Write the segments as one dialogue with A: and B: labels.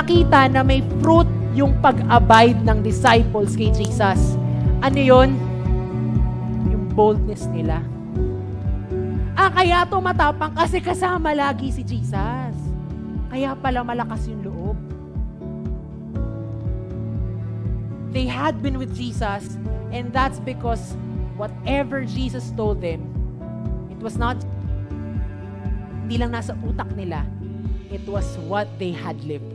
A: nakita na may fruit yung pag-abide ng disciples kay Jesus. Ano yon? Yung boldness nila. Ah, kaya tumatapang kasi kasama lagi si Jesus. Kaya pala malakas yung loob. They had been with Jesus and that's because whatever Jesus told them, it was not hindi lang nasa utak nila. It was what they had lived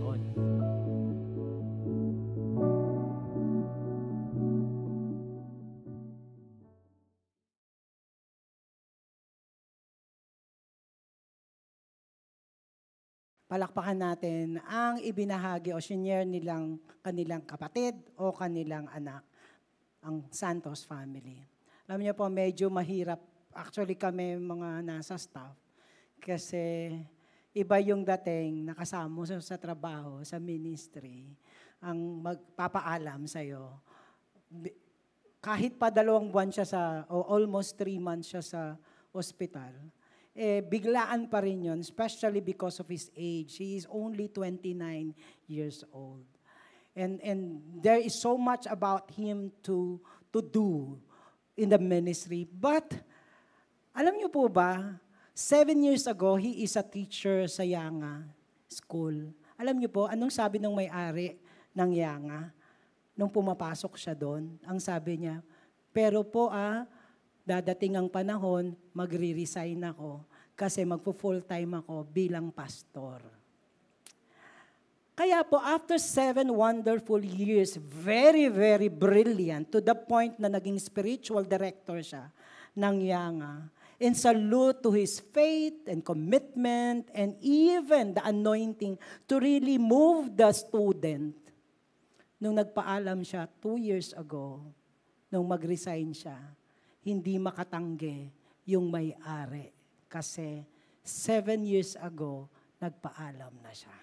B: palakpakan natin ang ibinahagi o senior nilang kanilang kapatid o kanilang anak, ang Santos family. Alam niyo po, medyo mahirap. Actually kami mga nasa staff kasi iba yung dating nakasama sa, sa trabaho, sa ministry, ang magpapaalam sa'yo. Kahit pa dalawang buwan siya sa, o almost three months siya sa ospital, eh, biglaan pa rin yun, especially because of his age. He is only 29 years old. And, and there is so much about him to, to do in the ministry. But, alam niyo po ba, seven years ago, he is a teacher sa Yanga School. Alam niyo po, anong sabi ng may-ari ng Yanga? Nung pumapasok siya doon, ang sabi niya, pero po ah, dadating ang panahon, magre-resign ako kasi magpo-full time ako bilang pastor. Kaya po, after seven wonderful years, very, very brilliant, to the point na naging spiritual director siya ng Yanga. In salute to his faith and commitment and even the anointing to really move the student. Nung nagpaalam siya two years ago, nung mag-resign siya, hindi makatanggi yung may-ari. Kasi seven years ago, nagpaalam na siya.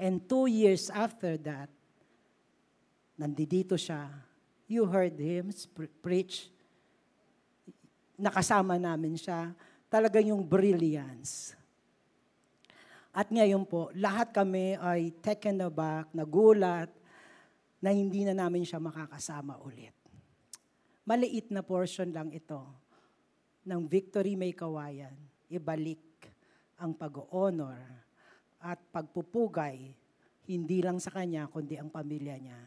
B: And two years after that, nandito siya. You heard him preach. Nakasama namin siya. Talaga yung brilliance. At ngayon po, lahat kami ay taken aback, nagulat, na hindi na namin siya makakasama ulit. Maliit na portion lang ito ng Victory May Kawayan. Ibalik ang pag-honor at pagpupugay, hindi lang sa kanya, kundi ang pamilya niya,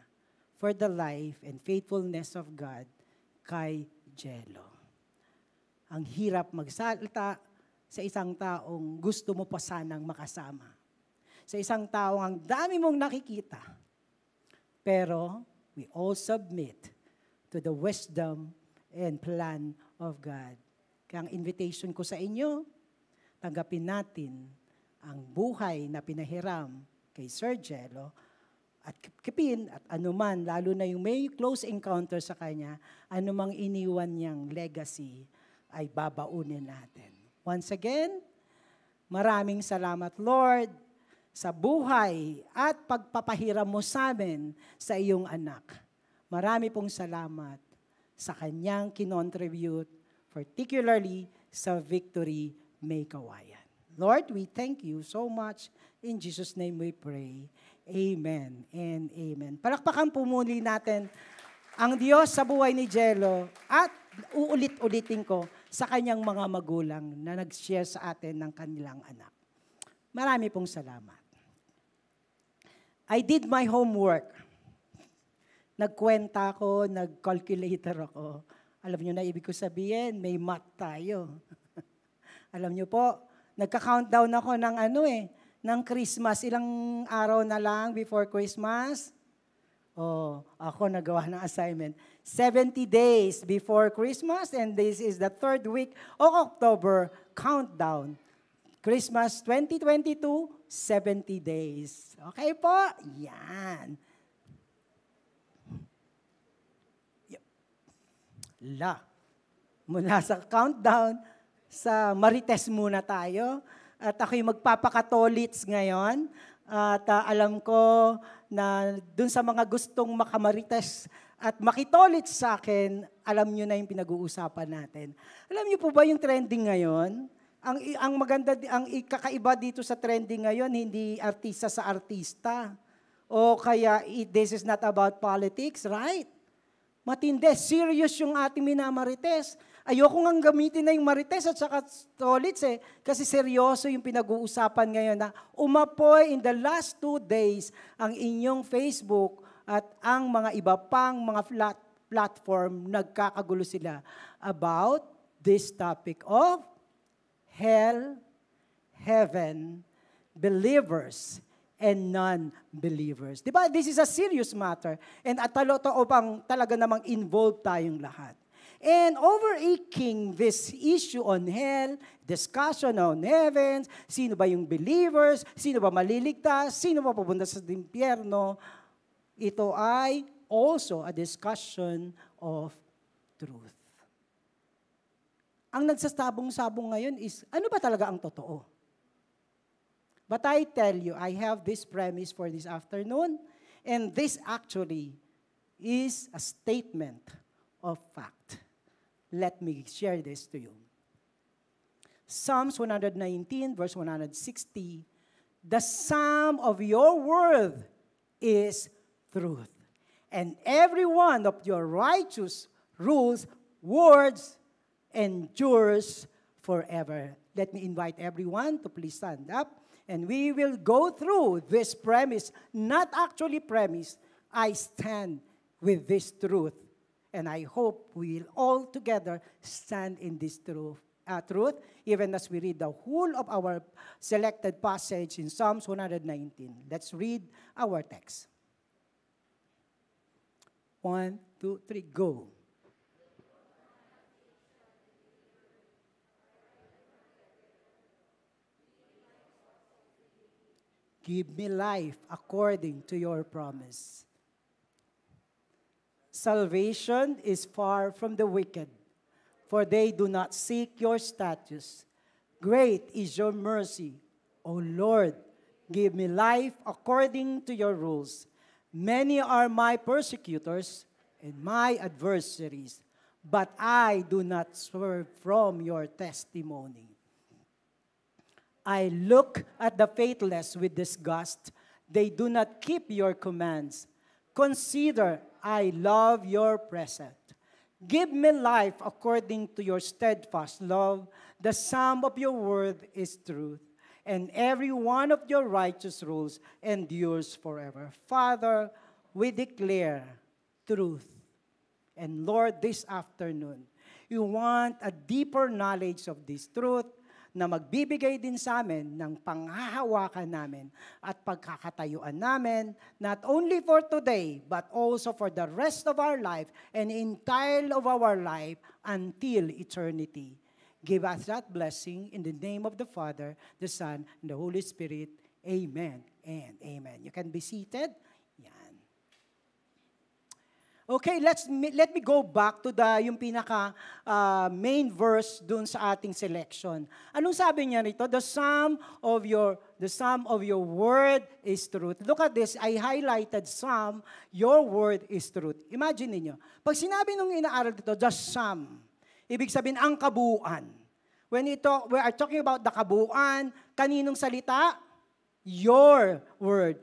B: for the life and faithfulness of God kay Jello. Ang hirap magsalita sa isang taong gusto mo pa sanang makasama. Sa isang taong ang dami mong nakikita. Pero we all submit to the wisdom and plan of God. Kaya ang invitation ko sa inyo, tanggapin natin ang buhay na pinahiram kay Sir Jello at kipin at anuman, lalo na yung may close encounter sa kanya, anumang iniwan niyang legacy ay babaunin natin. Once again, maraming salamat Lord sa buhay at pagpapahiram mo sa amin sa iyong anak. Marami pong salamat sa kanyang kinontribute, particularly sa Victory May Kawayan. Lord, we thank you so much. In Jesus' name we pray. Amen and amen. Palakpakan po muli natin ang Diyos sa buhay ni Jello at uulit-ulitin ko sa kanyang mga magulang na nag-share sa atin ng kanilang anak. Marami pong salamat. I did my homework nagkwenta ako, nag-calculator ako. Alam niyo na ibig ko sabihin, may math tayo. Alam niyo po, nagka-countdown ako ng ano eh, ng Christmas. Ilang araw na lang before Christmas. Oh, ako nagawa ng assignment. 70 days before Christmas and this is the third week of October countdown. Christmas 2022, 70 days. Okay po? Yan. La. Mula sa countdown, sa Marites muna tayo. At ako'y magpapakatolits ngayon. At uh, alam ko na dun sa mga gustong makamarites at makitolits sa akin, alam nyo na yung pinag-uusapan natin. Alam nyo po ba yung trending ngayon? ang, ang maganda, ang kakaiba dito sa trending ngayon, hindi artista sa artista. O kaya, this is not about politics, right? Matindi, serious yung ating minamarites. Ayoko nga gamitin na yung marites at saka tolits eh. Kasi seryoso yung pinag-uusapan ngayon na umapoy in the last two days ang inyong Facebook at ang mga iba pang mga flat platform nagkakagulo sila about this topic of hell, heaven, believers, and non-believers. Di ba? This is a serious matter. And at talo-tao talaga namang involved tayong lahat. And overaching this issue on hell, discussion on heavens, sino ba yung believers, sino ba maliligtas, sino ba pupunta sa impyerno, ito ay also a discussion of truth. Ang nagsasabong-sabong ngayon is, ano ba talaga ang totoo? But I tell you, I have this premise for this afternoon, and this actually is a statement of fact. Let me share this to you. Psalms 119, verse 160, The sum of your word is truth, and every one of your righteous rules, words, endures forever. Let me invite everyone to please stand up and we will go through this premise, not actually premise. I stand with this truth and I hope we will all together stand in this truth. Uh, truth, even as we read the whole of our selected passage in Psalms 119. Let's read our text. One, two, three, go. Give me life according to your promise. Salvation is far from the wicked, for they do not seek your status. Great is your mercy, O Lord. Give me life according to your rules. Many are my persecutors and my adversaries, but I do not swerve from your testimony. I look at the faithless with disgust. They do not keep your commands. Consider, I love your present. Give me life according to your steadfast love. The sum of your word is truth, and every one of your righteous rules endures forever. Father, we declare truth. And Lord, this afternoon, you want a deeper knowledge of this truth na magbibigay din sa amin ng panghahawakan namin at pagkakatayuan namin, not only for today, but also for the rest of our life and entire of our life until eternity. Give us that blessing in the name of the Father, the Son, and the Holy Spirit. Amen and amen. You can be seated. Okay, let's let me go back to the yung pinaka uh, main verse dun sa ating selection. Anong sabi niya rito? The sum of your the sum of your word is truth. Look at this, I highlighted sum, your word is truth. Imagine niyo. Pag sinabi nung inaaral dito, the sum, ibig sabihin ang kabuuan. When ito, we are talking about the kabuuan, kaninong salita? Your word.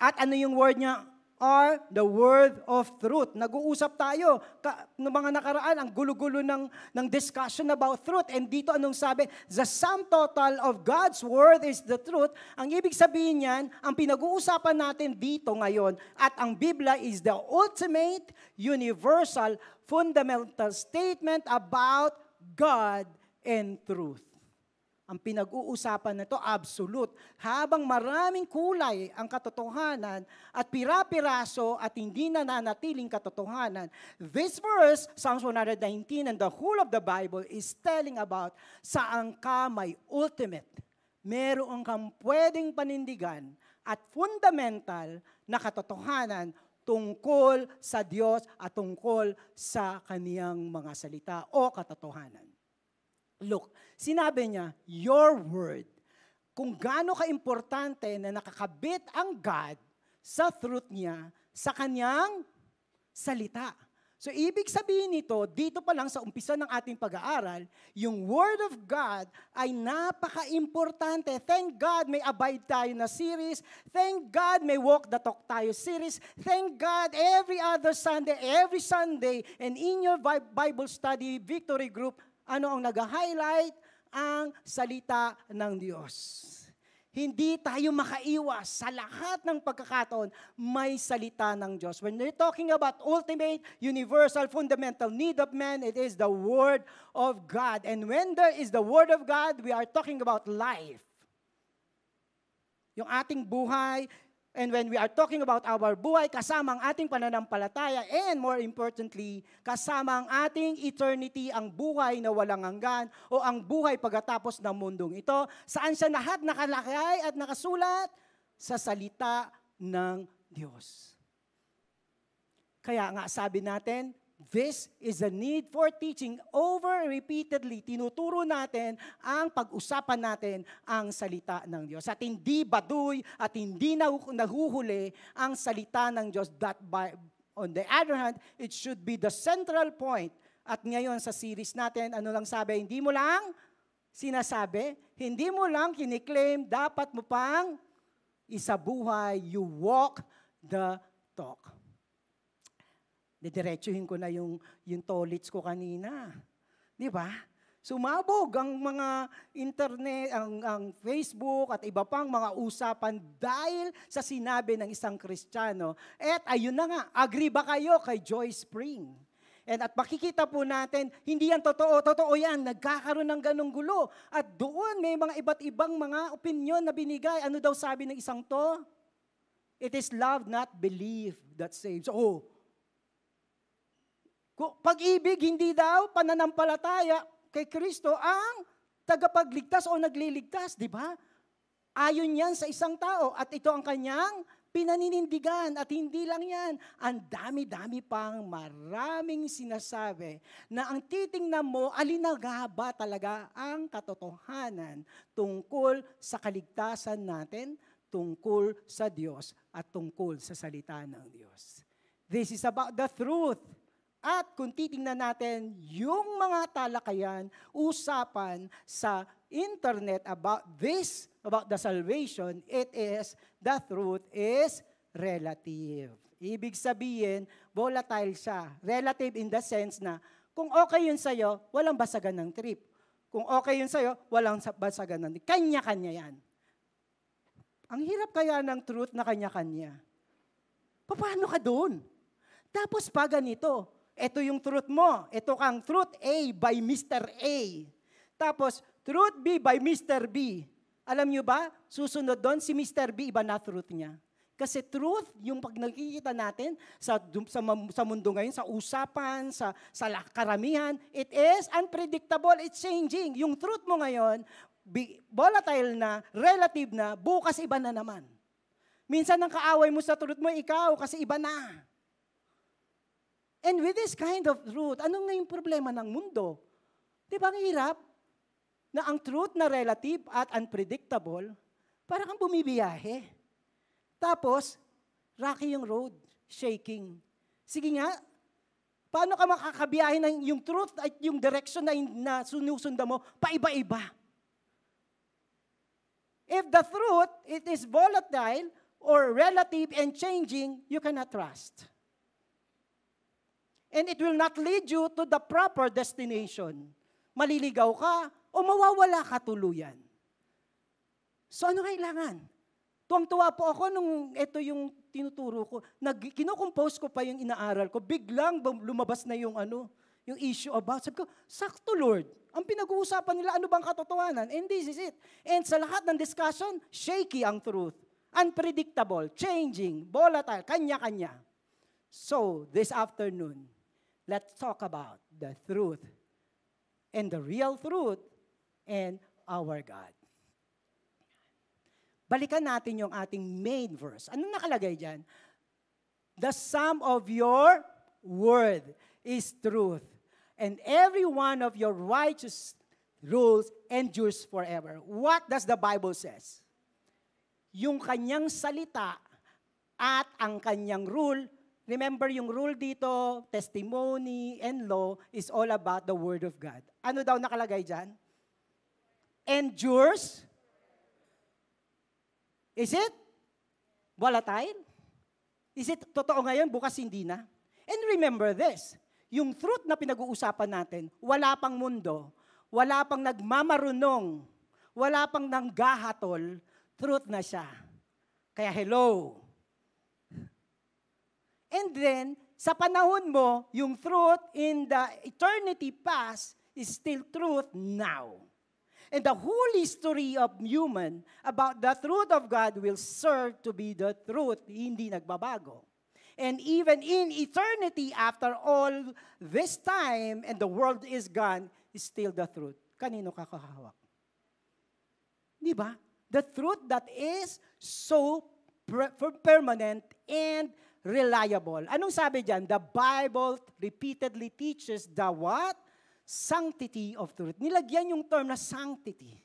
B: At ano yung word niya? Are the word of truth. Nag-uusap tayo ka, ng mga nakaraan, ang gulo-gulo ng, ng discussion about truth. And dito anong sabi? The sum total of God's word is the truth. Ang ibig sabihin niyan, ang pinag-uusapan natin dito ngayon, at ang Biblia is the ultimate, universal, fundamental statement about God and truth. Ang pinag-uusapan nito absolute. Habang maraming kulay ang katotohanan at pira-piraso at hindi nananatiling katotohanan, this verse, Psalms 119 and the whole of the Bible is telling about saan ka may ultimate. Meron kang pwedeng panindigan at fundamental na katotohanan tungkol sa Diyos at tungkol sa kaniyang mga salita o katotohanan. Look, sinabi niya, your word. Kung gaano ka-importante na nakakabit ang God sa truth niya, sa kanyang salita. So ibig sabihin nito, dito pa lang sa umpisa ng ating pag-aaral, yung Word of God ay napaka-importante. Thank God may Abide tayo na series. Thank God may Walk the Talk tayo series. Thank God every other Sunday, every Sunday, and in your Bible study victory group, ano ang nag-highlight? Ang salita ng Diyos. Hindi tayo makaiwas sa lahat ng pagkakataon, may salita ng Diyos. When we're talking about ultimate, universal, fundamental need of man, it is the Word of God. And when there is the Word of God, we are talking about life. Yung ating buhay, And when we are talking about our buhay, kasama ang ating pananampalataya, and more importantly, kasama ang ating eternity, ang buhay na walang hanggan, o ang buhay pagkatapos ng mundong ito, saan siya lahat nakalakay at nakasulat? Sa salita ng Diyos. Kaya nga sabi natin, This is a need for teaching over repeatedly. Tinuturo natin ang pag-usapan natin ang salita ng Diyos. At hindi baduy at hindi nahuhuli ang salita ng Diyos. That by, on the other hand, it should be the central point. At ngayon sa series natin, ano lang sabi, hindi mo lang sinasabi, hindi mo lang kiniklaim, dapat mo pang isabuhay, you walk the talk didiretsuhin ko na yung, yung tolits ko kanina. Di ba? Sumabog ang mga internet, ang, ang Facebook at iba pang mga usapan dahil sa sinabi ng isang Kristiyano. At ayun na nga, agree ba kayo kay Joy Spring? And at makikita po natin, hindi yan totoo, totoo yan, nagkakaroon ng ganong gulo. At doon may mga iba't ibang mga opinion na binigay. Ano daw sabi ng isang to? It is love, not belief that saves. Oh, pag-ibig, hindi daw pananampalataya kay Kristo ang tagapagligtas o nagliligtas, di ba? Ayon yan sa isang tao at ito ang kanyang pinaninindigan at hindi lang yan. Ang dami-dami pang maraming sinasabi na ang titingnan mo, alinaga ba talaga ang katotohanan tungkol sa kaligtasan natin, tungkol sa Diyos at tungkol sa salita ng Diyos. This is about the truth. At kung titingnan natin yung mga talakayan, usapan sa internet about this, about the salvation, it is, the truth is relative. Ibig sabihin, volatile siya. Relative in the sense na, kung okay yun sa'yo, walang basagan ng trip. Kung okay yun sa'yo, walang basagan ng trip. Kanya-kanya yan. Ang hirap kaya ng truth na kanya-kanya. Paano ka doon? Tapos pa ganito, ito yung truth mo. Ito kang truth A by Mr. A. Tapos, truth B by Mr. B. Alam nyo ba, susunod doon, si Mr. B, iba na truth niya. Kasi truth, yung pag nakikita natin sa, sa, sa mundo ngayon, sa usapan, sa, sa karamihan, it is unpredictable, it's changing. Yung truth mo ngayon, volatile na, relative na, bukas iba na naman. Minsan ang kaaway mo sa truth mo, ikaw, kasi iba na. And with this kind of truth, ano nga yung problema ng mundo? Di ba ang hirap? Na ang truth na relative at unpredictable, para kang bumibiyahe. Tapos, rocky yung road, shaking. Sige nga, paano ka makakabiyahe ng yung truth at yung direction na, na sinusunda mo, paiba-iba. If the truth, it is volatile or relative and changing, you cannot trust and it will not lead you to the proper destination. Maliligaw ka o mawawala ka tuluyan. So ano kailangan? Tuwang-tuwa po ako nung ito yung tinuturo ko. Nag, kinocompose ko pa yung inaaral ko. Biglang lumabas na yung ano, yung issue about. Sabi ko, sakto Lord. Ang pinag-uusapan nila, ano bang katotohanan? And this is it. And sa lahat ng discussion, shaky ang truth. Unpredictable, changing, volatile, kanya-kanya. So, this afternoon, let's talk about the truth and the real truth and our God. Balikan natin yung ating main verse. Ano nakalagay dyan? The sum of your word is truth, and every one of your righteous rules endures forever. What does the Bible says? Yung kanyang salita at ang kanyang rule Remember yung rule dito, testimony and law is all about the Word of God. Ano daw nakalagay dyan? Endures. Is it volatile? Is it totoo ngayon, bukas hindi na? And remember this, yung truth na pinag-uusapan natin, wala pang mundo, wala pang nagmamarunong, wala pang nanggahatol, truth na siya. Kaya hello. And then, sa panahon mo, yung truth in the eternity past is still truth now. And the whole history of human about the truth of God will serve to be the truth, hindi nagbabago. And even in eternity, after all this time and the world is gone, is still the truth. Kanino ka kahawak? Di ba? The truth that is so permanent and reliable. Anong sabi diyan? The Bible repeatedly teaches the what? Sanctity of truth. Nilagyan yung term na sanctity.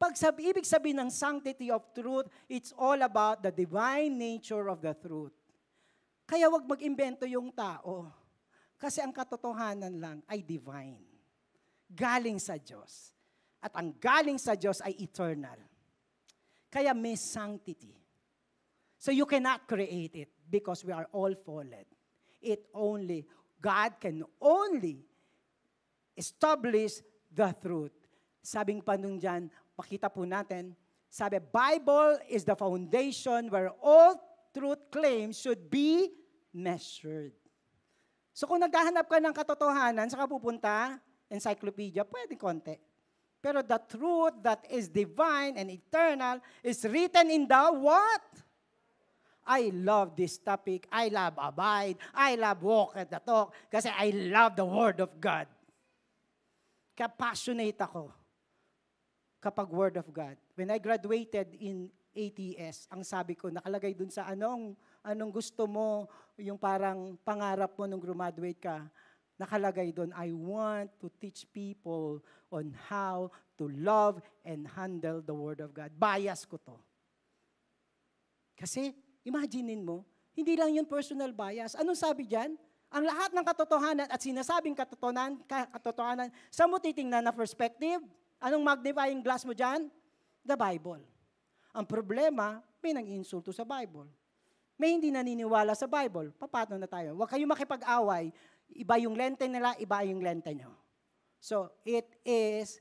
B: Pag sabi, ibig sabihin ng sanctity of truth, it's all about the divine nature of the truth. Kaya wag mag-imbento yung tao. Kasi ang katotohanan lang ay divine. Galing sa Diyos. At ang galing sa Diyos ay eternal. Kaya may sanctity. So you cannot create it because we are all fallen. It only, God can only establish the truth. Sabing pa nun dyan, pakita po natin, sabi, Bible is the foundation where all truth claims should be measured. So kung naghahanap ka ng katotohanan, saka pupunta, encyclopedia, pwede konti. Pero the truth that is divine and eternal is written in the what? I love this topic. I love abide. I love walk at the talk. Kasi I love the Word of God. Kaya passionate ako kapag Word of God. When I graduated in ATS, ang sabi ko, nakalagay dun sa anong, anong gusto mo, yung parang pangarap mo nung graduate ka, nakalagay doon, I want to teach people on how to love and handle the Word of God. Bias ko to. Kasi Imaginein mo, hindi lang yun personal bias. Anong sabi diyan? Ang lahat ng katotohanan at sinasabing katotohanan, katotohanan sa mo titingnan na perspective, anong magnifying glass mo diyan? The Bible. Ang problema, may nang insulto sa Bible. May hindi naniniwala sa Bible. Papato na tayo. Huwag kayong makipag-away. Iba yung lente nila, iba yung lente nyo. So, it is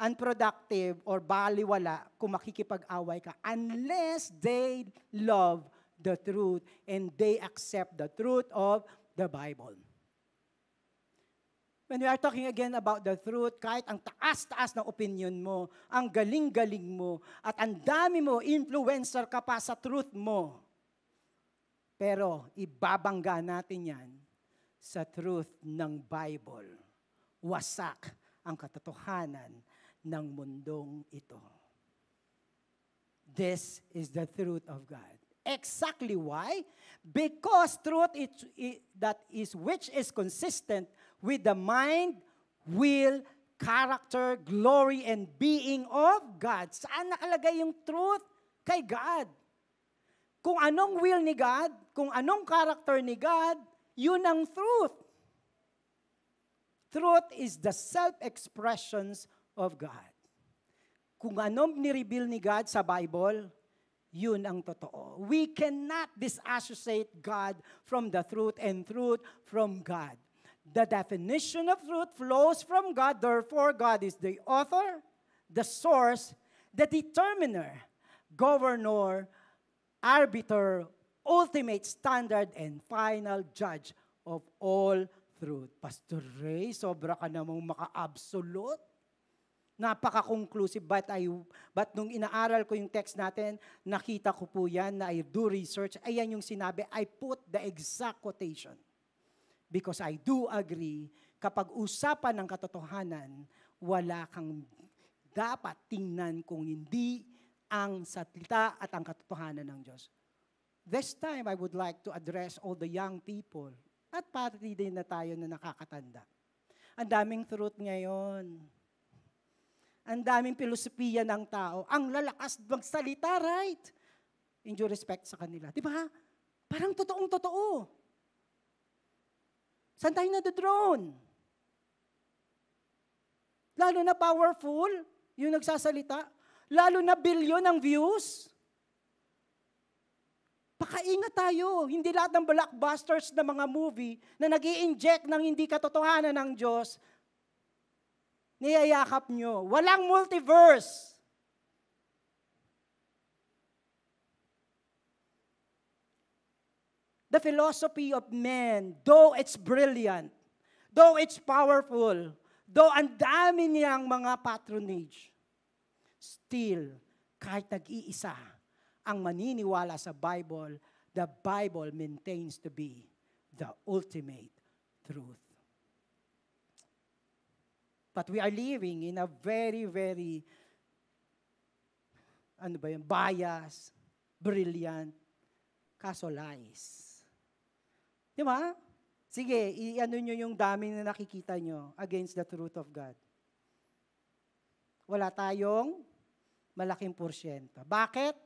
B: unproductive or baliwala kung makikipag-away ka unless they love the truth and they accept the truth of the Bible. When we are talking again about the truth, kahit ang taas-taas ng opinion mo, ang galing-galing mo, at ang dami mo, influencer ka pa sa truth mo. Pero ibabangga natin yan sa truth ng Bible. Wasak ang katotohanan ng mundong ito. This is the truth of God. Exactly why? Because truth is, that is which is consistent with the mind, will, character, glory, and being of God. Saan nakalagay yung truth? Kay God. Kung anong will ni God, kung anong character ni God, yun ang truth. Truth is the self-expressions of God. Kung anong nireveal ni God sa Bible, yun ang totoo. We cannot disassociate God from the truth and truth from God. The definition of truth flows from God, therefore God is the author, the source, the determiner, governor, arbiter, ultimate standard, and final judge of all truth. Pastor Ray, sobra ka namang maka-absolute. Napaka-conclusive. But, I, but nung inaaral ko yung text natin, nakita ko po yan na I do research. Ayan yung sinabi, I put the exact quotation. Because I do agree, kapag usapan ng katotohanan, wala kang dapat tingnan kung hindi ang salita at ang katotohanan ng Diyos. This time, I would like to address all the young people at pati din na tayo na nakakatanda. Ang daming truth ngayon ang daming filosofiya ng tao. Ang lalakas magsalita, right? In due respect sa kanila. Di ba? Parang totoong totoo. Saan tayo na drone? Lalo na powerful, yung nagsasalita. Lalo na billion ang views. Pakaingat tayo. Hindi lahat ng blockbusters na mga movie na nag inject ng hindi katotohanan ng Diyos, niyayakap nyo. Walang multiverse. The philosophy of man, though it's brilliant, though it's powerful, Though ang dami niyang mga patronage, still, kahit nag-iisa ang maniniwala sa Bible, the Bible maintains to be the ultimate truth. But we are living in a very, very, ano ba yun, bias, brilliant, kaso lies. Di ba? Sige, i-ano nyo yung dami na nakikita nyo against the truth of God. Wala tayong malaking porsyento. Bakit?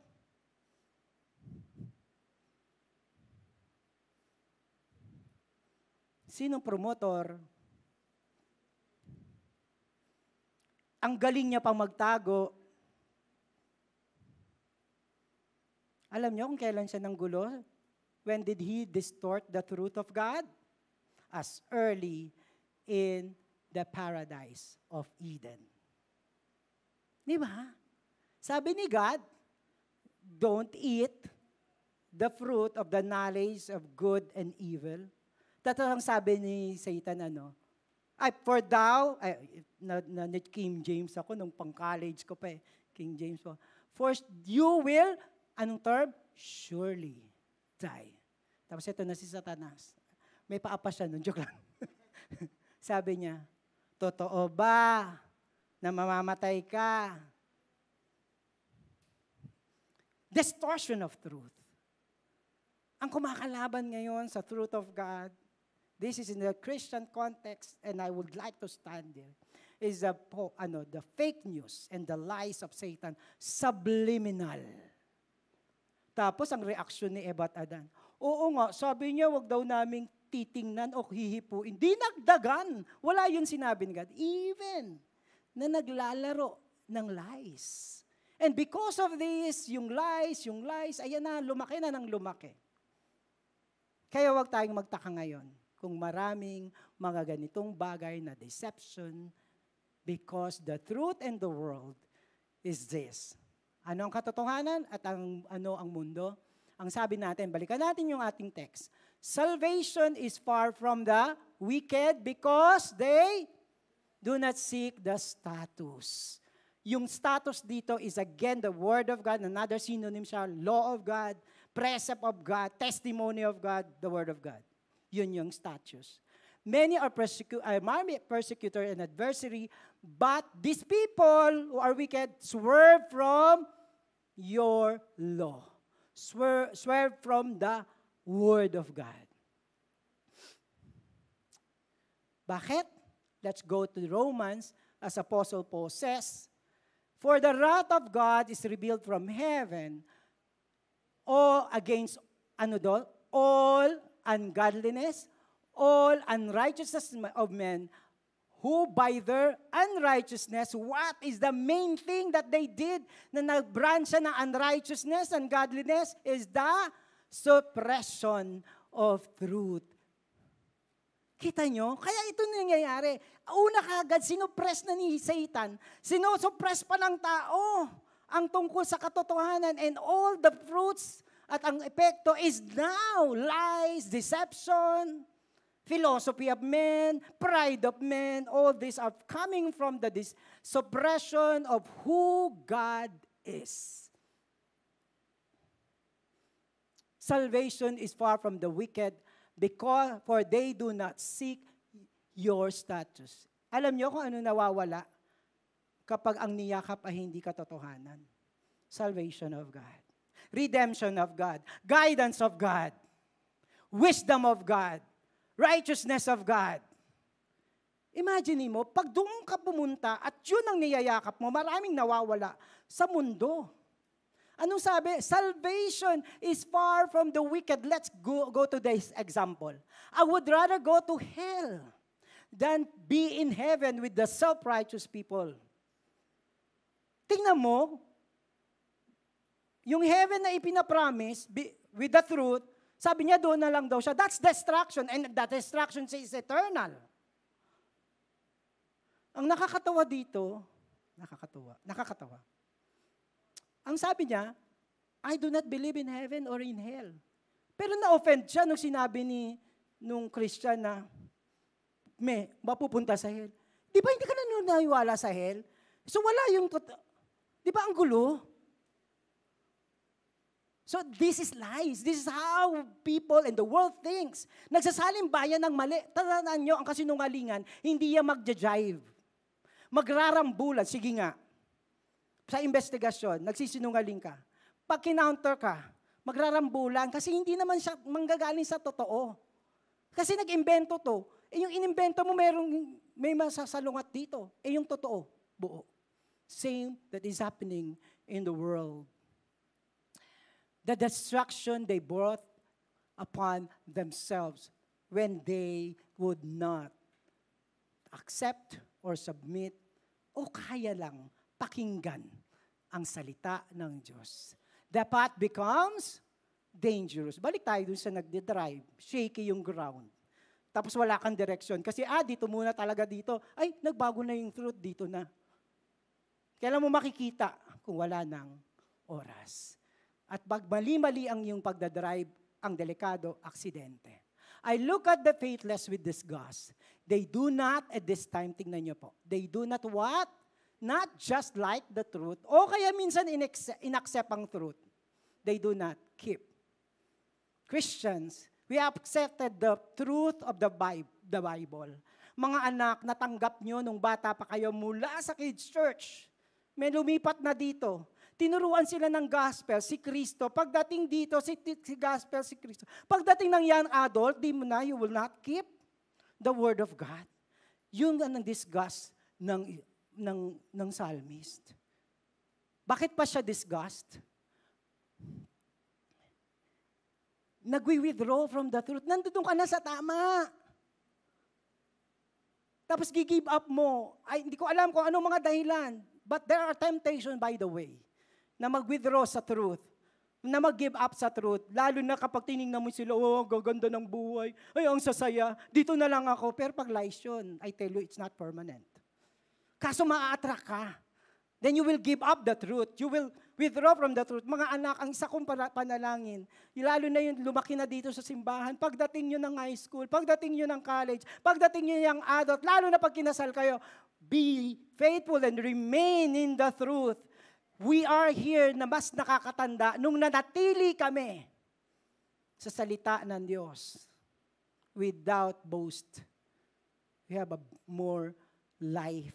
B: Sinong promotor? Ang galing niya pang magtago. Alam niyo kung kailan siya nang gulo? When did he distort the truth of God? as early in the paradise of Eden. Di ba? Sabi ni God, don't eat the fruit of the knowledge of good and evil. Tatang sabi ni Satan, ano, ay, for thou, ay, na, na, na King James ako, nung pang-college ko pa eh, King James po. For you will, anong term? Surely die. Tapos ito na si Satanas. May paapa siya nun. Joke lang. Sabi niya, totoo ba na mamamatay ka? Distortion of truth. Ang kumakalaban ngayon sa truth of God, this is in the Christian context and I would like to stand there, is the, ano, the fake news and the lies of Satan, subliminal. Tapos ang reaksyon ni Eva at Adan, oo nga, sabi niya, wag daw naming titingnan o hihipuin. Dinagdagan. Wala yun sinabi ni God. Even na naglalaro ng lies. And because of this, yung lies, yung lies, ayan na, lumaki na ng lumaki. Kaya wag tayong magtaka ngayon kung maraming mga ganitong bagay na deception because the truth in the world is this. Ano ang katotohanan at ang ano ang mundo? Ang sabi natin, balikan natin yung ating text. Salvation is far from the wicked because they do not seek the status. Yung status dito is again the Word of God. Another synonym siya, law of God, precept of God, testimony of God, the Word of God. Yun yung status. Many are persecu- uh, persecutor and adversary, but these people who are wicked swerve from your law. Swerve, swerve from the Word of God. Bakit? Let's go to Romans as Apostle Paul says, For the wrath of God is revealed from heaven all against ano do? All ungodliness, all unrighteousness of men, who by their unrighteousness, what is the main thing that they did na nag-branch ng unrighteousness, ungodliness, is the suppression of truth. Kita nyo? Kaya ito nangyayari. Una kagad, sinupress na ni Satan. Sinusuppress pa ng tao ang tungkol sa katotohanan and all the fruits at ang epekto is now lies, deception, philosophy of men, pride of men, all these are coming from the dis- suppression of who God is. Salvation is far from the wicked because for they do not seek your status. Alam niyo kung ano nawawala kapag ang niyakap ay hindi katotohanan? Salvation of God. Redemption of God. Guidance of God. Wisdom of God. Righteousness of God. Imagine mo, pag doon ka pumunta at yun ang niyayakap mo, maraming nawawala sa mundo. Anong sabi? Salvation is far from the wicked. Let's go, go to this example. I would rather go to hell than be in heaven with the self-righteous people. Tingnan mo, yung heaven na ipinapromise with the truth, sabi niya doon na lang daw siya. That's destruction and that destruction is eternal. Ang nakakatawa dito, nakakatawa, nakakatawa. Ang sabi niya, I do not believe in heaven or in hell. Pero na-offend siya nung sinabi ni nung Christian na, me, mapupunta sa hell. Di ba hindi ka naniniwala sa hell? So wala yung, di ba ang gulo? So this is lies. This is how people and the world thinks. Nagsasaling bayan ng mali. Tandaan nyo, ang kasinungalingan, hindi yan magja-jive magrarambulan, sige nga, sa investigasyon, nagsisinungaling ka. Pag kinounter ka, magrarambulan kasi hindi naman siya manggagaling sa totoo. Kasi nag-imbento to. Eh yung inimbento mo, merong, may masasalungat dito. Eh yung totoo, buo. Same that is happening in the world. The destruction they brought upon themselves when they would not accept or submit o kaya lang pakinggan ang salita ng Diyos. The path becomes dangerous. Balik tayo dun sa nagde-drive. Shaky yung ground. Tapos wala kang direction. Kasi, ah, dito muna talaga dito. Ay, nagbago na yung truth, dito na. Kailan mo makikita kung wala ng oras. At pag mali-mali ang yung pagdadrive, ang delikado, aksidente. I look at the faithless with disgust. They do not, at this time, tingnan nyo po, they do not what? Not just like the truth, o kaya minsan inaccept ang truth. They do not keep. Christians, we accepted the truth of the Bible. Mga anak, natanggap nyo nung bata pa kayo mula sa kids church. May lumipat na dito. Tinuruan sila ng gospel, si Kristo. Pagdating dito, si, si gospel, si Kristo. Pagdating ng young adult, di mo na, you will not keep the word of God. Yun ang disgust ng, ng, ng psalmist. Bakit pa siya disgust? Nagwi-withdraw from the truth. Nandun ka na sa tama. Tapos gigive up mo. Ay, hindi ko alam kung anong mga dahilan. But there are temptations, by the way na mag-withdraw sa truth, na mag-give up sa truth, lalo na kapag tinignan mo sila, oh, gaganda ng buhay, ay, ang sasaya, dito na lang ako. Pero pag lies yun, I tell you, it's not permanent. Kaso maa-attract ka. Then you will give up the truth. You will withdraw from the truth. Mga anak, ang isa kong panalangin, lalo na yung lumaki na dito sa simbahan, pagdating nyo ng high school, pagdating nyo ng college, pagdating nyo ng adult, lalo na pag kinasal kayo, be faithful and remain in the truth we are here na mas nakakatanda nung nanatili kami sa salita ng Diyos without boast. We have a more life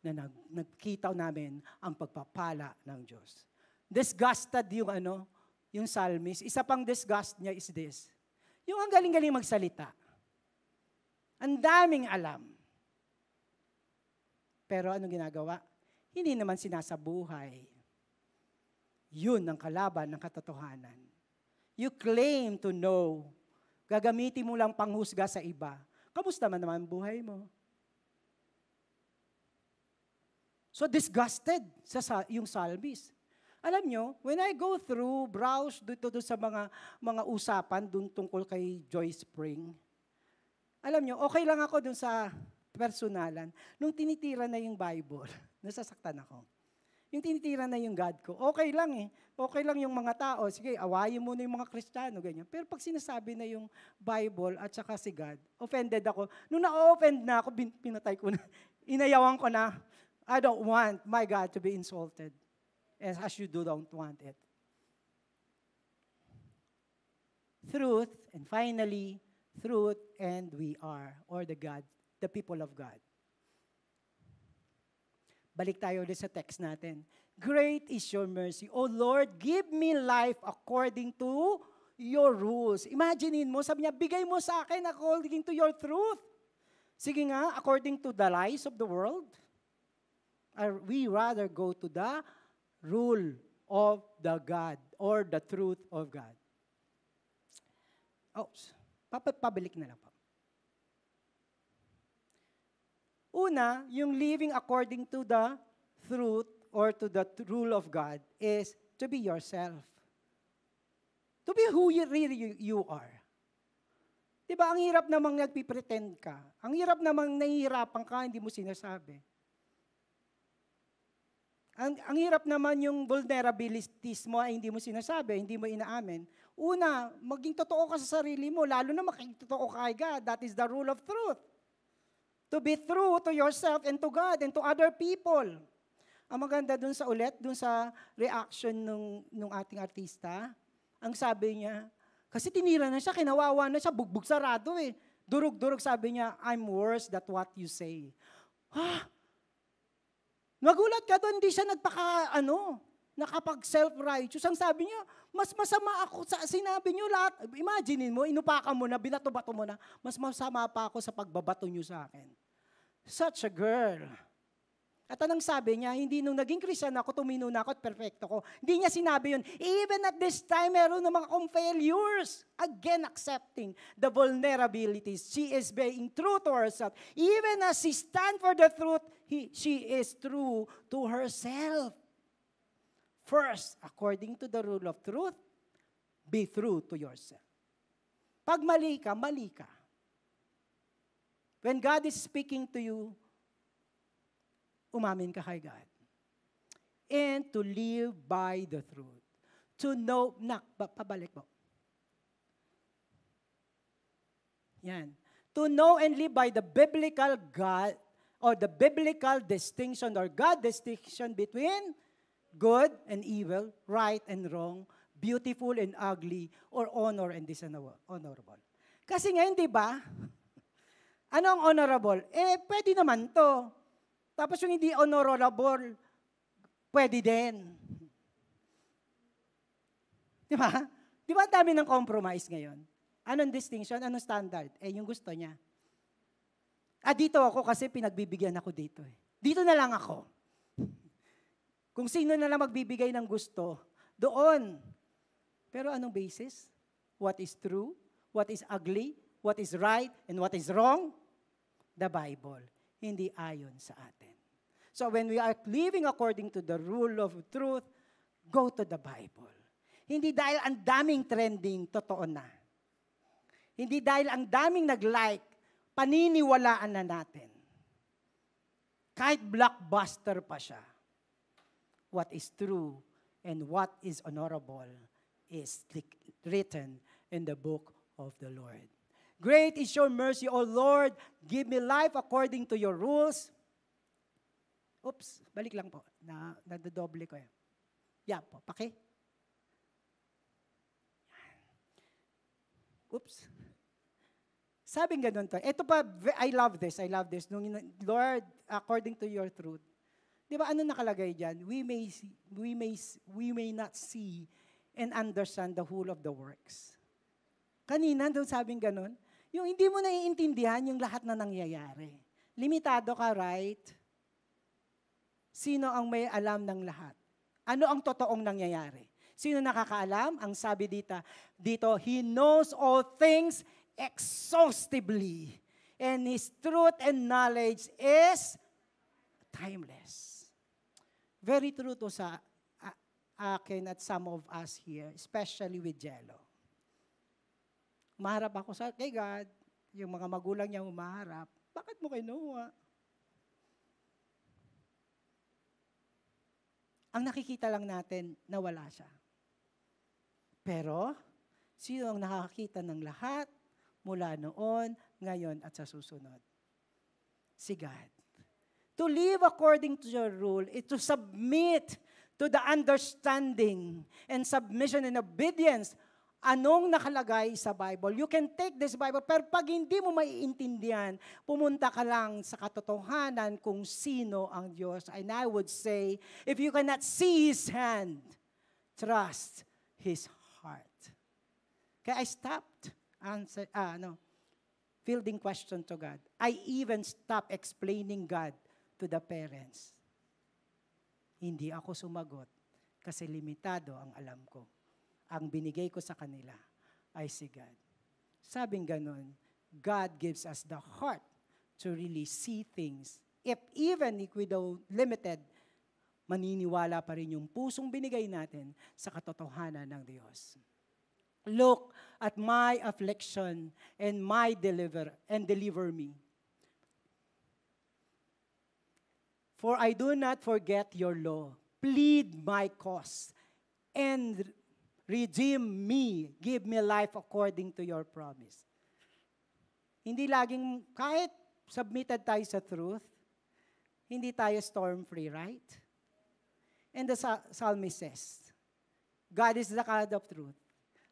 B: na nag, nagkita namin ang pagpapala ng Diyos. Disgusted yung ano, yung psalmist. Isa pang disgust niya is this. Yung ang galing-galing magsalita. Ang daming alam. Pero ano ginagawa? Hindi naman sinasabuhay. Yun ang kalaban ng katotohanan. You claim to know. Gagamitin mo lang panghusga sa iba. Kamusta man naman buhay mo? So disgusted sa yung psalmist. Alam nyo, when I go through, browse dito, dito sa mga, mga usapan dun tungkol kay Joy Spring, alam nyo, okay lang ako dun sa personalan. Nung tinitira na yung Bible, nasasaktan ako. Yung tinitira na yung God ko, okay lang eh. Okay lang yung mga tao. Sige, awayin mo na yung mga Kristiyano, ganyan. Pero pag sinasabi na yung Bible at saka si God, offended ako. Nung na-offend na ako, pinatay ko na. Inayawan ko na. I don't want my God to be insulted. As, as you do don't want it. Truth, and finally, truth and we are, or the God, the people of God. Balik tayo ulit sa text natin. Great is your mercy. O Lord, give me life according to your rules. Imaginein mo, sabi niya, bigay mo sa akin according to your truth. Sige nga, according to the lies of the world. Or we rather go to the rule of the God or the truth of God. Oops. Pabalik na lang po. Una, yung living according to the truth or to the rule of God is to be yourself. To be who you really you are. Diba, ang hirap namang nagpipretend ka. Ang hirap namang nahihirapan ka, hindi mo sinasabi. Ang, ang hirap naman yung vulnerabilities mo ay hindi mo sinasabi, hindi mo inaamin. Una, maging totoo ka sa sarili mo, lalo na maging totoo ka kay God. That is the rule of truth. To be true to yourself and to God and to other people. Ang maganda dun sa ulit, dun sa reaction nung, nung ating artista, ang sabi niya, kasi tinira na siya, kinawawa na siya, bugbog sarado eh. Durug-durug sabi niya, I'm worse than what you say. Ha? Nagulat ka doon, hindi siya nagpaka, ano, nakapag self-righteous. Ang sabi niya, mas masama ako sa sinabi niyo lahat. Imagine mo, inupakan mo na, binato-bato mo na, mas masama pa ako sa pagbabato niyo sa akin. Such a girl. At anong sabi niya, hindi nung naging Christian ako, tumino na ako at perfecto ko. Hindi niya sinabi yun. Even at this time, meron ng mga kong failures. Again, accepting the vulnerabilities. She is being true to herself. Even as she stand for the truth, he, she is true to herself. First, according to the rule of truth, be true to yourself. Pag mali ka, mali ka. When God is speaking to you, umamin ka kay God. And to live by the truth. To know, na, pabalik mo. Yan. To know and live by the biblical God or the biblical distinction or God distinction between good and evil, right and wrong, beautiful and ugly, or honor and dishonorable. Kasi ngayon, di ba? Ano ang honorable? Eh, pwede naman to. Tapos yung hindi honorable, pwede din. Di ba? Di ba ang dami ng compromise ngayon? Anong distinction? Anong standard? Eh, yung gusto niya. Ah, dito ako kasi pinagbibigyan ako dito. Eh. Dito na lang ako. Kung sino na lang magbibigay ng gusto, doon. Pero anong basis? What is true? What is ugly? What is right? And what is wrong? The Bible. Hindi ayon sa atin. So when we are living according to the rule of truth, go to the Bible. Hindi dahil ang daming trending, totoo na. Hindi dahil ang daming nag-like, paniniwalaan na natin. Kahit blockbuster pa siya, what is true and what is honorable is written in the book of the Lord. Great is your mercy, O Lord. Give me life according to your rules. Oops, balik lang po. Na, nadodoble ko yan. Yeah po, paki. Oops. Sabing ganun to. Ito pa, I love this, I love this. Nung, Lord, according to your truth. Di ba, ano nakalagay dyan? We may, see, we, may, we may not see and understand the whole of the works. Kanina, doon sabing ganun, yung hindi mo naiintindihan yung lahat na nangyayari. Limitado ka, right? Sino ang may alam ng lahat? Ano ang totoong nangyayari? Sino nakakaalam? Ang sabi dito, dito, He knows all things exhaustively. And His truth and knowledge is timeless. Very true to sa uh, akin at some of us here, especially with Jello. Maharap ako sa kay God, yung mga magulang niya umaharap. Bakit mo kinuha? Ang nakikita lang natin na wala siya. Pero, sino ang nakakita ng lahat mula noon, ngayon, at sa susunod? Si God. To live according to your rule is to submit to the understanding and submission and obedience anong nakalagay sa Bible. You can take this Bible, pero pag hindi mo maiintindihan, pumunta ka lang sa katotohanan kung sino ang Diyos. And I would say, if you cannot see His hand, trust His heart. Kaya I stopped answer, ah, no, fielding question to God. I even stopped explaining God to the parents. Hindi ako sumagot Kasi limitado ang alam ko. Ang binigay ko sa kanila ay si God. Sabing ganun, God gives us the heart to really see things. If even if we don't limited, maniniwala pa rin yung pusong binigay natin sa katotohanan ng Diyos. Look at my affliction and my deliver and deliver me. For I do not forget your law. Plead my cause and redeem me. Give me life according to your promise. Hindi laging, kahit submitted tayo sa truth, hindi tayo storm-free, right? And the psalmist says, God is the God of truth.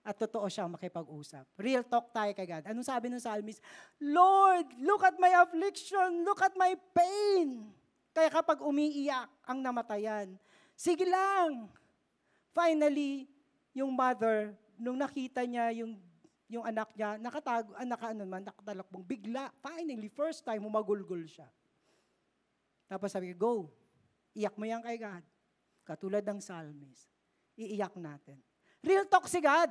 B: At totoo siyang makipag-usap. Real talk tayo kay God. Anong sabi ng psalmist? Lord, look at my affliction. Look at my pain. Kaya kapag umiiyak ang namatayan, sige lang. Finally, yung mother, nung nakita niya yung yung anak niya, nakatago, anak ano man, nakatalakbong, bigla, finally, first time, humagulgol siya. Tapos sabi go, iyak mo yan kay God. Katulad ng psalmist. Iiyak natin. Real talk si God.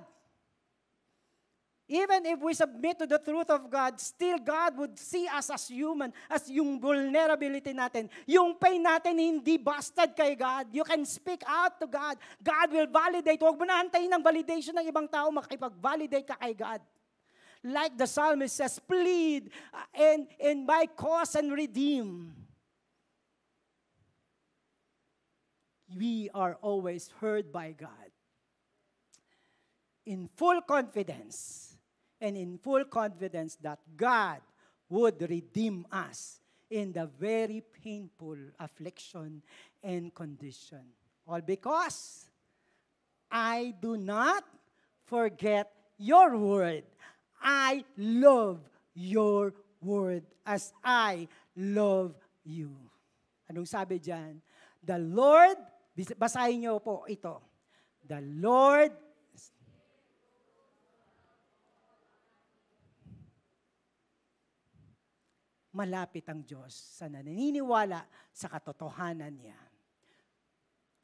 B: Even if we submit to the truth of God, still God would see us as human, as yung vulnerability natin. Yung pain natin hindi busted kay God. You can speak out to God. God will validate. Huwag mo na antayin ng validation ng ibang tao, makipag-validate ka kay God. Like the psalmist says, plead uh, and, and by cause and redeem. We are always heard by God. In full confidence and in full confidence that God would redeem us in the very painful affliction and condition. All because I do not forget your word. I love your word as I love you. Anong sabi diyan? The Lord, basahin niyo po ito. The Lord malapit ang Diyos sa naniniwala sa katotohanan niya.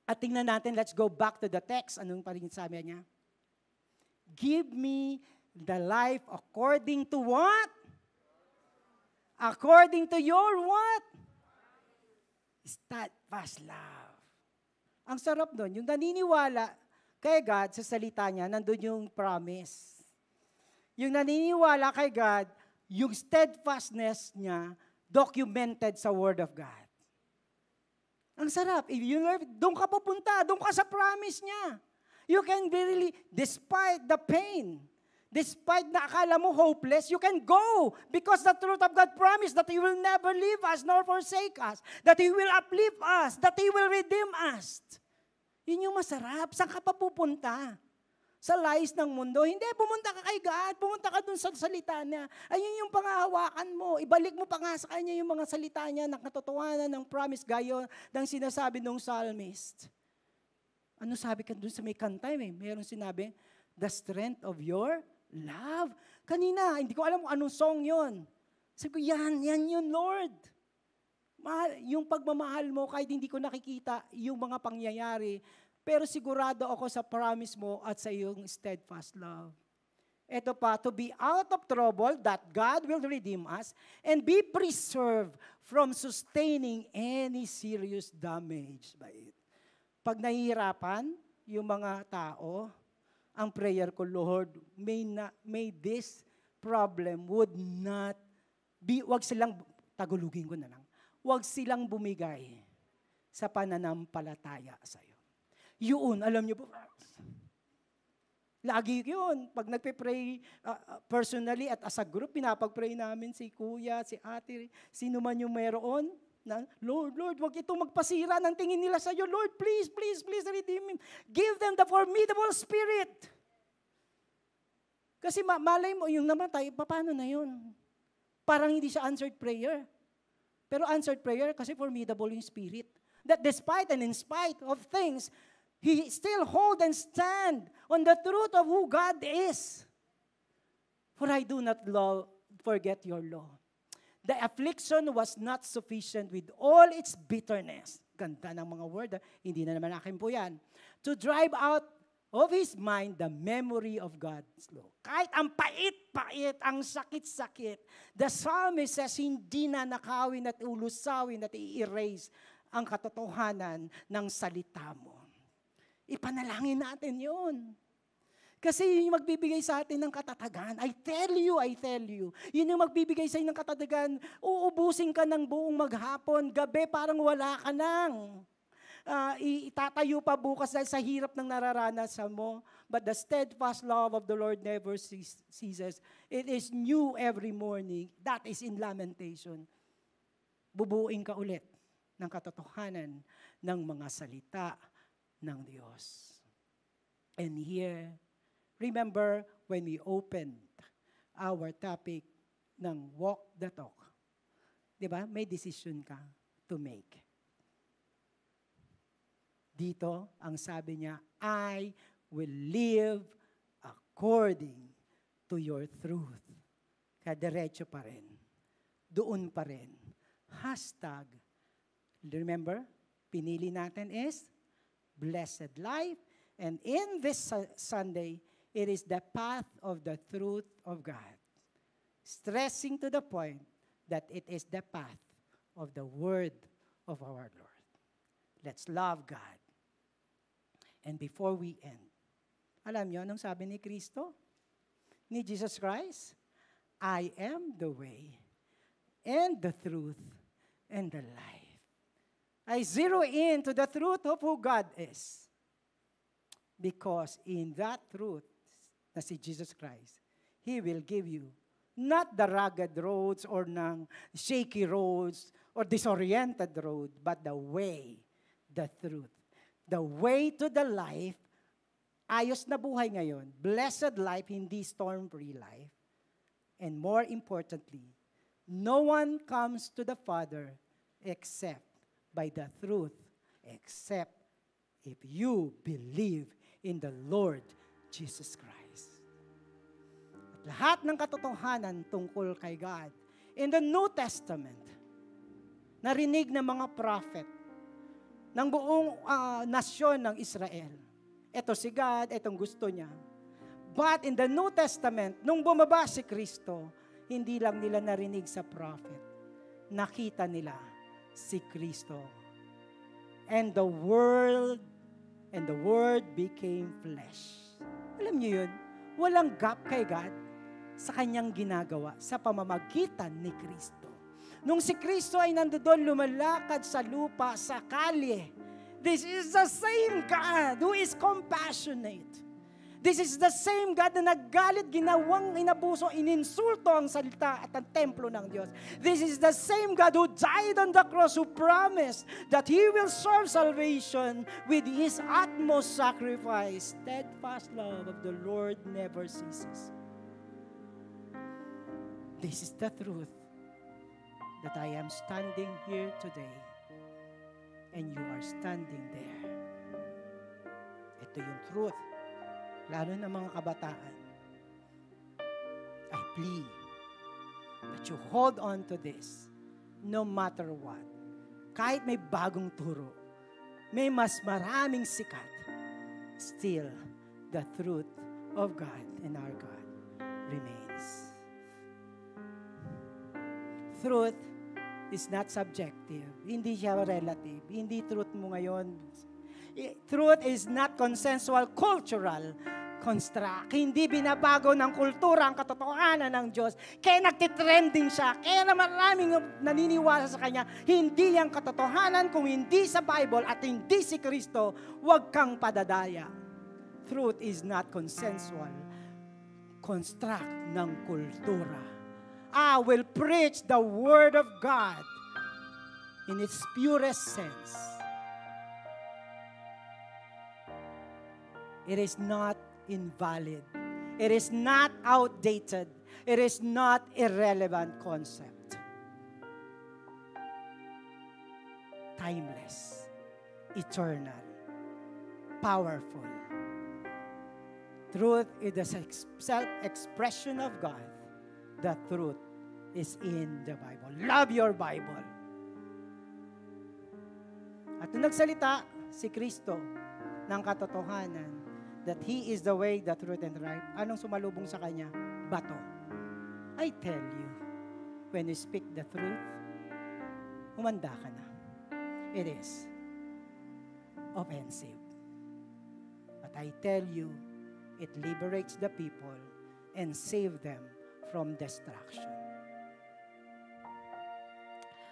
B: At tingnan natin, let's go back to the text. Anong pa rin sabi niya? Give me the life according to what? According to your what? Steadfast love. Ang sarap doon, yung naniniwala kay God sa salita niya, nandun yung promise. Yung naniniwala kay God, yung steadfastness niya documented sa Word of God. Ang sarap. If you learn, doon ka pupunta, doon ka sa promise niya. You can really, despite the pain, despite na akala mo hopeless, you can go because the truth of God promised that He will never leave us nor forsake us, that He will uplift us, that He will redeem us. Yun yung masarap. Saan ka pa pupunta? Sa lies ng mundo. Hindi, pumunta ka kay God. Pumunta ka dun sa salita niya. Ayun yung pangahawakan mo. Ibalik mo pa nga sa kanya yung mga salita niya ng katotohanan ng promise gayo ng sinasabi ng psalmist. Ano sabi ka dun sa may kanta eh? Meron sinabi, the strength of your love. Kanina, hindi ko alam kung anong song yon. Sabi ko, yan, yan yun, Lord. Mahal, yung pagmamahal mo, kahit hindi ko nakikita yung mga pangyayari, pero sigurado ako sa promise mo at sa iyong steadfast love. Ito pa, to be out of trouble, that God will redeem us, and be preserved from sustaining any serious damage by it. Pag nahihirapan yung mga tao, ang prayer ko, Lord, may, na, may this problem would not be, wag silang, tagulugin ko na lang, wag silang bumigay sa pananampalataya sa. Yun, alam niyo po, Lagi yun. Pag nagpe-pray uh, personally at as a group, pinapag-pray namin si kuya, si ate, sino man yung meron. Na, Lord, Lord, wag itong magpasira ng tingin nila sa iyo. Lord, please, please, please redeem him. Give them the formidable spirit. Kasi ma- malay mo, yung namatay, paano na yun? Parang hindi siya answered prayer. Pero answered prayer kasi formidable yung spirit. That despite and in spite of things, he still hold and stand on the truth of who God is. For I do not law, forget your law. The affliction was not sufficient with all its bitterness. Ganda ng mga word. ah. Hindi na naman akin po yan. To drive out of his mind the memory of God's law. Kahit ang pait-pait, ang sakit-sakit, the psalmist says, hindi na nakawin at ulusawin at i-erase ang katotohanan ng salita mo. Ipanalangin natin yun. Kasi yun yung magbibigay sa atin ng katatagan. I tell you, I tell you. Yun yung magbibigay sa ng katatagan. Uubusin ka ng buong maghapon. Gabi parang wala ka nang. Ah, itatayo pa bukas dahil sa hirap ng nararanasan mo. But the steadfast love of the Lord never cease- ceases. It is new every morning. That is in lamentation. Bubuin ka ulit ng katotohanan ng mga salita ng Diyos. And here, remember when we opened our topic ng walk the talk. 'Di ba? May decision ka to make. Dito, ang sabi niya, I will live according to your truth. Kadiretso pa rin. Doon pa rin. Hashtag, remember, pinili natin is blessed life. And in this Su- Sunday, it is the path of the truth of God. Stressing to the point that it is the path of the word of our Lord. Let's love God. And before we end, alam niyo anong sabi ni Kristo? Ni Jesus Christ? I am the way and the truth and the life. I zero in to the truth of who God is. Because in that truth, na si Jesus Christ, He will give you not the rugged roads or ng shaky roads or disoriented road, but the way, the truth. The way to the life, ayos na buhay ngayon, blessed life, hindi storm-free life. And more importantly, no one comes to the Father except by the truth, except if you believe in the Lord Jesus Christ. At lahat ng katotohanan tungkol kay God, in the New Testament, narinig ng mga prophet ng buong ah, nasyon ng Israel. Ito si God, itong gusto niya. But in the New Testament, nung bumaba si Kristo, hindi lang nila narinig sa prophet. Nakita nila si Kristo. And the world and the word became flesh. Alam niyo yun? Walang gap kay God sa kanyang ginagawa sa pamamagitan ni Kristo. Nung si Kristo ay nandoon lumalakad sa lupa, sa kalye, this is the same God who is compassionate. This is the same God na naggalit, ginawang inabuso, ininsulto ang salita at ang templo ng Diyos. This is the same God who died on the cross, who promised that He will serve salvation with His utmost sacrifice. Steadfast love of the Lord never ceases. This is the truth that I am standing here today and you are standing there. Ito yung truth, lalo na mga kabataan. I plead that you hold on to this no matter what. Kahit may bagong turo, may mas maraming sikat, still the truth of God and our God remains. Truth is not subjective. Hindi siya relative. Hindi truth mo ngayon. Truth is not consensual cultural construct. Hindi binabago ng kultura ang katotohanan ng Diyos. Kaya nagtitrending siya. Kaya na maraming naniniwala sa Kanya. Hindi ang katotohanan kung hindi sa Bible at hindi si Kristo, huwag kang padadaya. Truth is not consensual construct ng kultura. I will preach the Word of God in its purest sense. It is not invalid. It is not outdated. It is not irrelevant concept. Timeless, eternal, powerful. Truth is the ex- self-expression of God. The truth is in the Bible. Love your Bible. At nung nagsalita si Kristo ng katotohanan that He is the way, the truth, and the life, anong sumalubong sa Kanya? Bato. I tell you, when you speak the truth, humanda ka na. It is offensive. But I tell you, it liberates the people and save them from destruction.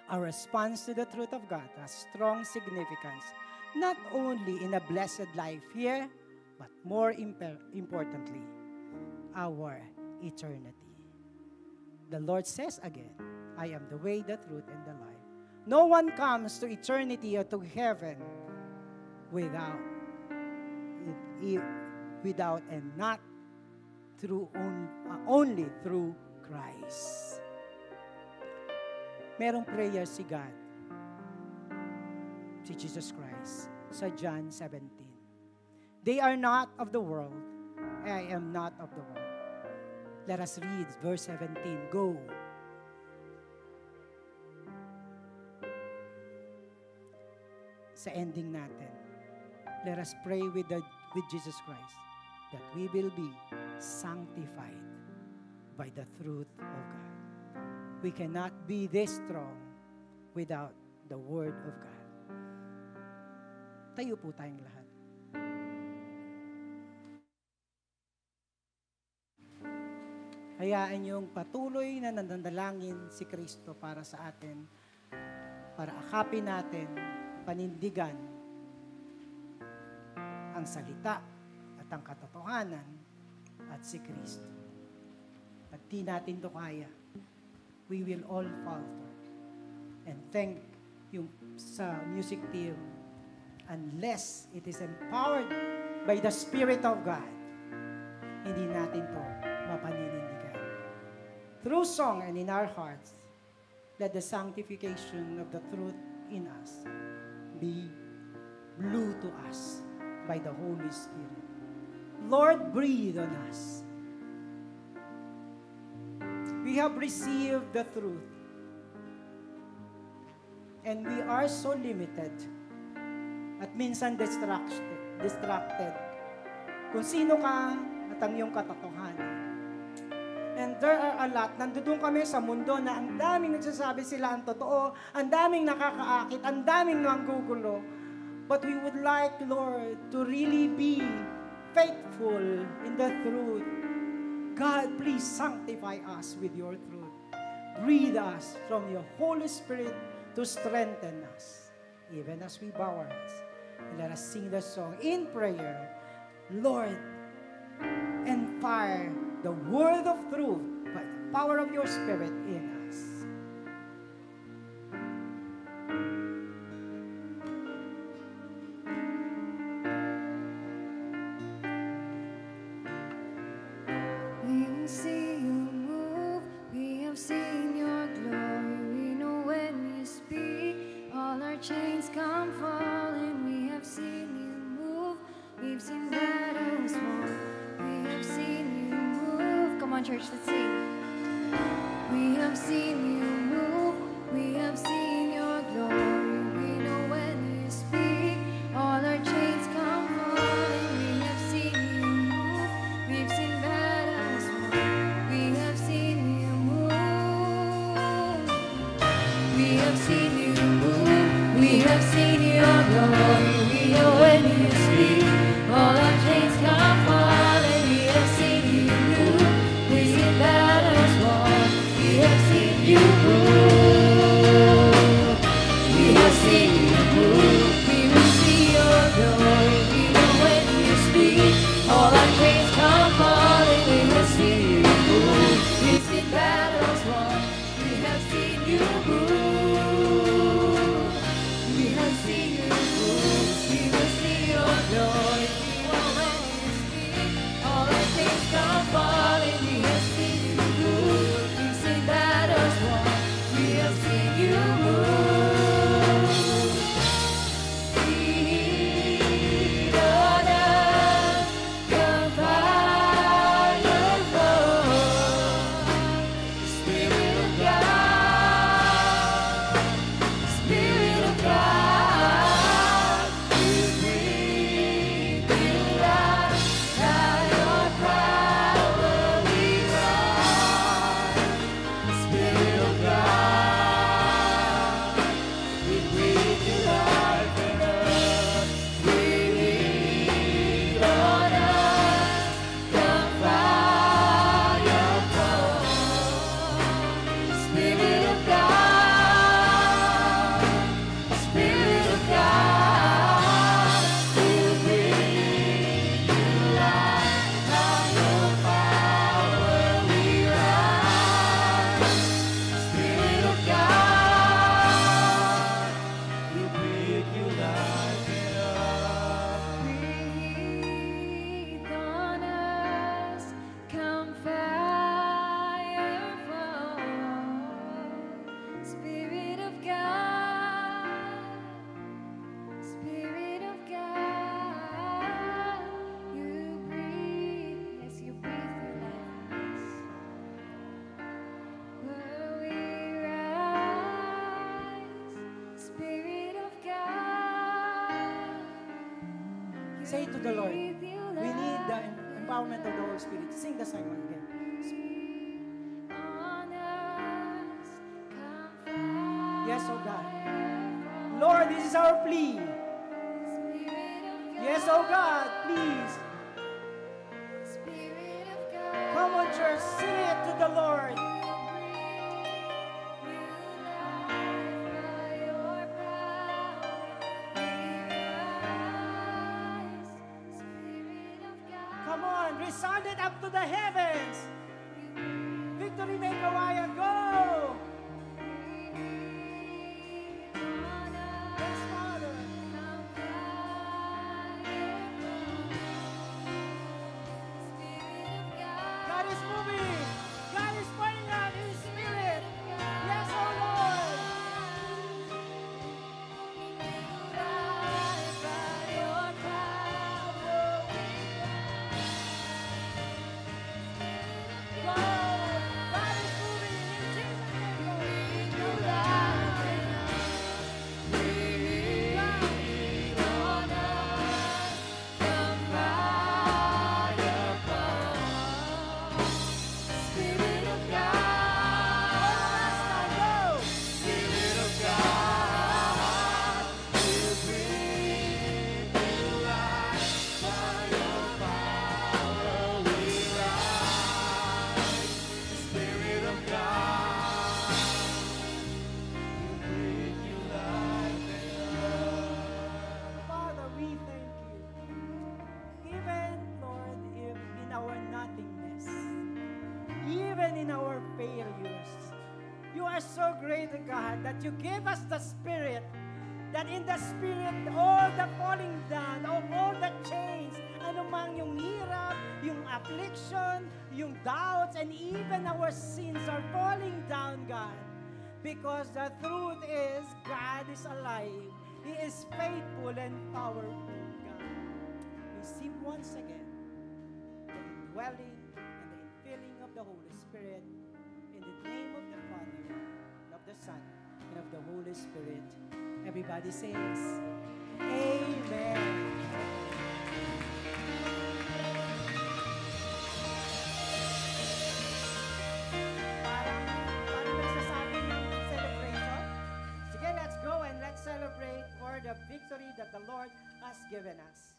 B: Our response to the truth of God has strong significance, not only in a blessed life here, but more imp- importantly, our eternity. The Lord says again, I am the way, the truth, and the life. No one comes to eternity or to heaven without without and not through on, uh, only through Christ. Merong prayer si God, si Jesus Christ, sa John 17. They are not of the world, I am not of the world. Let us read verse 17. Go. Sa ending natin, let us pray with, the, with Jesus Christ that we will be sanctified by the truth of God. We cannot be this strong without the Word of God. Tayo po tayong lahat. Hayaan yung patuloy na nandandalangin si Kristo para sa atin, para akapin natin, panindigan ang salita at ang katotohanan at si Kristo. At di natin to kaya, we will all falter. And thank yung sa music team, unless it is empowered by the Spirit of God, hindi natin to mapaninindigan. Through song and in our hearts, let the sanctification of the truth in us be blew to us by the Holy Spirit. Lord, breathe on us. We have received the truth. And we are so limited at minsan distracted. distracted. Kung sino ka at ang iyong katotohanan. And there are a lot. Nandoon kami sa mundo na ang daming nagsasabi sila ang totoo, ang daming nakakaakit, ang daming nanggugulo. But we would like, Lord, to really be faithful in the truth. God, please sanctify us with your truth. Breathe us from your Holy Spirit to strengthen us, even as we bow our heads. And let us sing the song in prayer. Lord, and fire the word of truth by the power of your Spirit in The Lord, we need the empowerment of the Holy Spirit. Sing the song again. Yes, oh God. Lord, this is our plea. Yes, oh God, please. To the heavens.
C: You
B: gave us the Spirit, that in the Spirit, all the falling down, of all the chains, anumang yung hirap, yung affliction, yung doubts, and even our sins are falling down, God. Because the truth is, God is alive. He is faithful and powerful, God. Receive once again the indwelling and the infilling of the Holy Spirit in the name of the Father, and of the Son, and of the Holy Spirit. Everybody says, Amen. Celebrate for the victory that the Lord has given us.